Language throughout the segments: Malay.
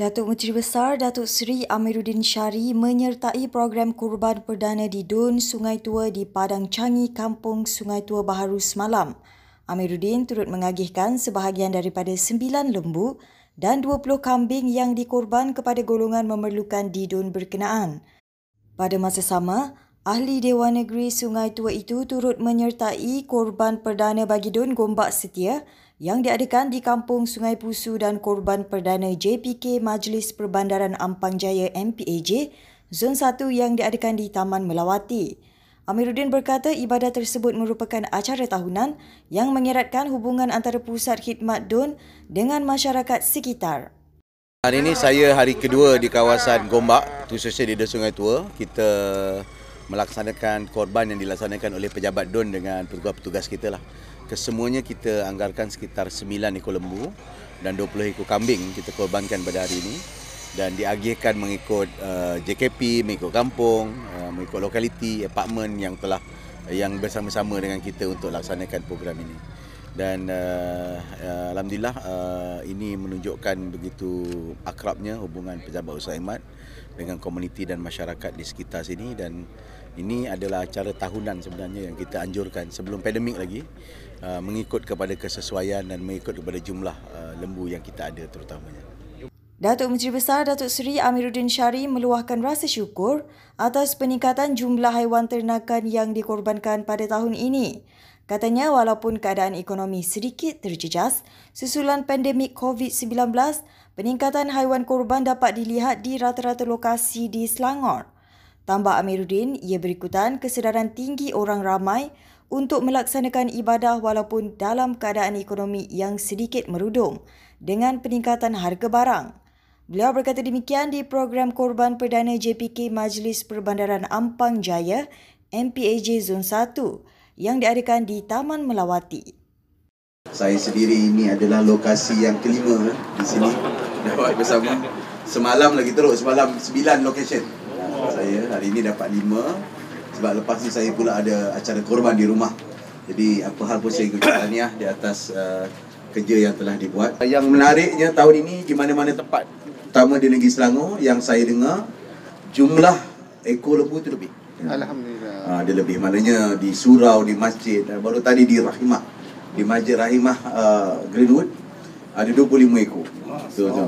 Datuk Menteri Besar Datuk Seri Amiruddin Syari menyertai program kurban perdana di Dun Sungai Tua di Padang Changi, Kampung Sungai Tua Baharu semalam. Amiruddin turut mengagihkan sebahagian daripada sembilan lembu dan 20 kambing yang dikorban kepada golongan memerlukan di Dun berkenaan. Pada masa sama, Ahli Dewan Negeri Sungai Tua itu turut menyertai korban perdana bagi Dun Gombak Setia yang diadakan di Kampung Sungai Pusu dan korban perdana JPK Majlis Perbandaran Ampang Jaya MPAJ Zon 1 yang diadakan di Taman Melawati. Amiruddin berkata ibadah tersebut merupakan acara tahunan yang mengeratkan hubungan antara pusat khidmat DUN dengan masyarakat sekitar. Hari ini saya hari kedua di kawasan Gombak, khususnya di Sungai Tua. Kita melaksanakan korban yang dilaksanakan oleh pejabat DUN dengan petugas-petugas kita lah kesemuanya kita anggarkan sekitar 9 ekor lembu dan 20 ekor kambing kita korbankan pada hari ini dan diagihkan mengikut uh, JKP, mengikut kampung, uh, mengikut lokaliti, apartmen yang telah yang bersama-sama dengan kita untuk laksanakan program ini. Dan uh, uh, alhamdulillah uh, ini menunjukkan begitu akrabnya hubungan pejabat usaha khidmat dengan komuniti dan masyarakat di sekitar sini dan ini adalah acara tahunan sebenarnya yang kita anjurkan sebelum pandemik lagi uh, mengikut kepada kesesuaian dan mengikut kepada jumlah uh, lembu yang kita ada terutamanya. Datuk Menteri Besar Datuk Seri Amiruddin Syari meluahkan rasa syukur atas peningkatan jumlah haiwan ternakan yang dikorbankan pada tahun ini. Katanya walaupun keadaan ekonomi sedikit terjejas susulan pandemik COVID-19, peningkatan haiwan korban dapat dilihat di rata-rata lokasi di Selangor. Tambah Amiruddin, ia berikutan kesedaran tinggi orang ramai untuk melaksanakan ibadah walaupun dalam keadaan ekonomi yang sedikit merudum dengan peningkatan harga barang. Beliau berkata demikian di program korban perdana JPK Majlis Perbandaran Ampang Jaya MPAJ Zon 1 yang diadakan di Taman Melawati. Saya sendiri ini adalah lokasi yang kelima di sini. Dapat bersama. Semalam lagi teruk, semalam sembilan location. Saya hari ini dapat lima. Sebab lepas ni saya pula ada acara korban di rumah. Jadi apa hal pun saya ikut tahniah di atas uh, kerja yang telah dibuat. Yang menariknya tahun ini di mana-mana tempat. Terutama di negeri Selangor yang saya dengar jumlah ekor lembu itu lebih. Alhamdulillah uh, dia lebih maknanya di surau di masjid. Baru tadi di Rahimah. Di Masjid Rahimah uh, Greenwood ada 25 ekor. So, so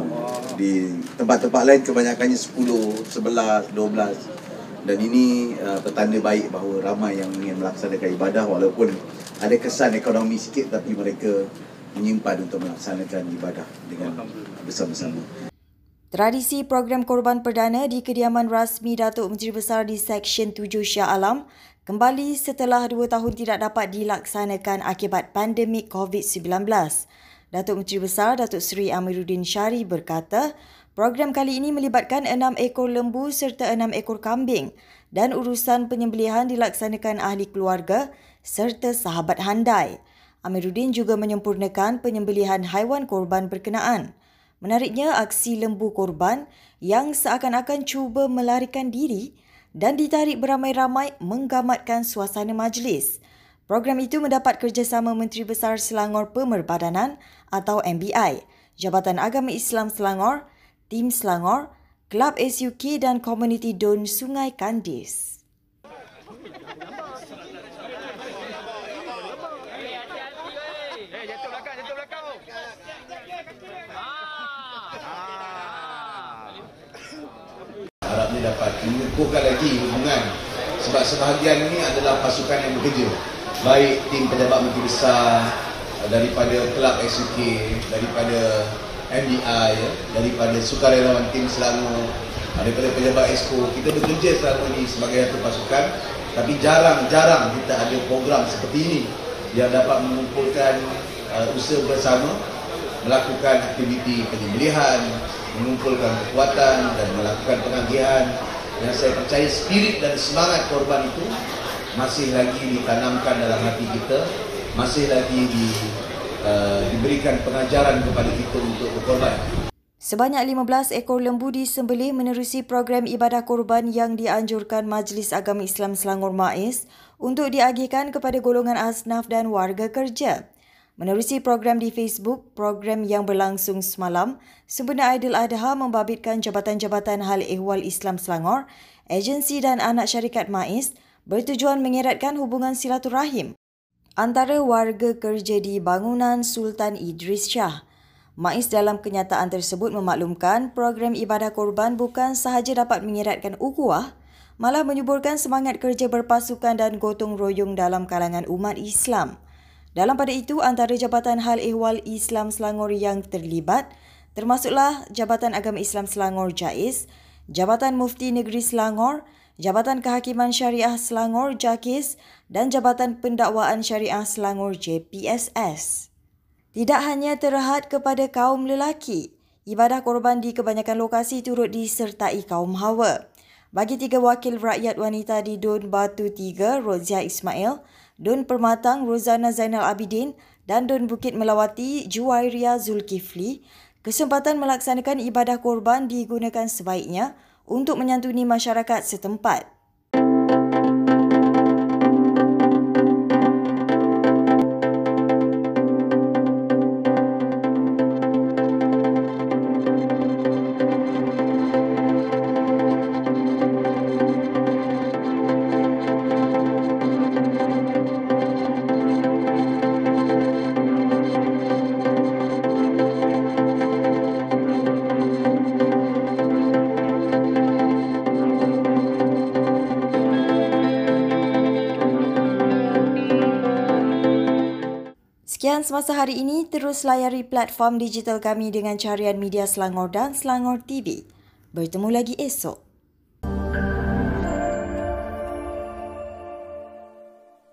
di tempat-tempat lain kebanyakannya 10, 11, 12 dan ini uh, petanda baik bahawa ramai yang ingin melaksanakan ibadah walaupun ada kesan ekonomi sikit tapi mereka menyimpan untuk melaksanakan ibadah dengan bersama-sama. Tradisi program korban perdana di kediaman rasmi Datuk Menteri Besar di Seksyen 7 Shah Alam kembali setelah dua tahun tidak dapat dilaksanakan akibat pandemik COVID-19. Datuk Menteri Besar Datuk Seri Amiruddin Syari berkata, program kali ini melibatkan enam ekor lembu serta enam ekor kambing dan urusan penyembelihan dilaksanakan ahli keluarga serta sahabat handai. Amiruddin juga menyempurnakan penyembelihan haiwan korban berkenaan. Menariknya, aksi lembu korban yang seakan-akan cuba melarikan diri dan ditarik beramai-ramai menggamatkan suasana majlis. Program itu mendapat kerjasama Menteri Besar Selangor Pemerbadanan atau MBI, Jabatan Agama Islam Selangor, Tim Selangor, Kelab SUK dan Komuniti Don Sungai Kandis. Dapat mengukuhkan lagi hubungan. Sebab sebahagian ini adalah pasukan yang bekerja. Baik tim pejabat menteri besar daripada kelab SUK daripada MDI ya, daripada sukarelawan tim Selangor daripada pejabat ESCO kita bekerja selama ini sebagai satu pasukan tapi jarang-jarang kita ada program seperti ini. Yang dapat mengumpulkan uh, usaha bersama melakukan aktiviti penyembelihan mengumpulkan kekuatan dan melakukan pengagihan yang saya percaya spirit dan semangat korban itu masih lagi ditanamkan dalam hati kita masih lagi di, uh, diberikan pengajaran kepada kita untuk berkorban Sebanyak 15 ekor lembu disembelih menerusi program ibadah korban yang dianjurkan Majlis Agama Islam Selangor MAIS untuk diagihkan kepada golongan asnaf dan warga kerja. Menerusi program di Facebook, program yang berlangsung semalam, sempena Aidil Adha membabitkan Jabatan-Jabatan Hal Ehwal Islam Selangor, agensi dan anak syarikat MAIS bertujuan mengeratkan hubungan silaturahim antara warga kerja di bangunan Sultan Idris Shah. MAIS dalam kenyataan tersebut memaklumkan program ibadah korban bukan sahaja dapat mengeratkan ukhuwah, malah menyuburkan semangat kerja berpasukan dan gotong royong dalam kalangan umat Islam. Dalam pada itu, antara Jabatan Hal Ehwal Islam Selangor yang terlibat termasuklah Jabatan Agama Islam Selangor JAIS, Jabatan Mufti Negeri Selangor, Jabatan Kehakiman Syariah Selangor JAKIS dan Jabatan Pendakwaan Syariah Selangor JPSS. Tidak hanya terhad kepada kaum lelaki, ibadah korban di kebanyakan lokasi turut disertai kaum hawa. Bagi tiga wakil rakyat wanita di Dun Batu 3, Rozia Ismail, Dun Permatang Rozana Zainal Abidin dan Dun Bukit Melawati Juwairia Zulkifli, kesempatan melaksanakan ibadah korban digunakan sebaiknya untuk menyantuni masyarakat setempat. Sekian semasa hari ini, terus layari platform digital kami dengan carian media Selangor dan Selangor TV. Bertemu lagi esok.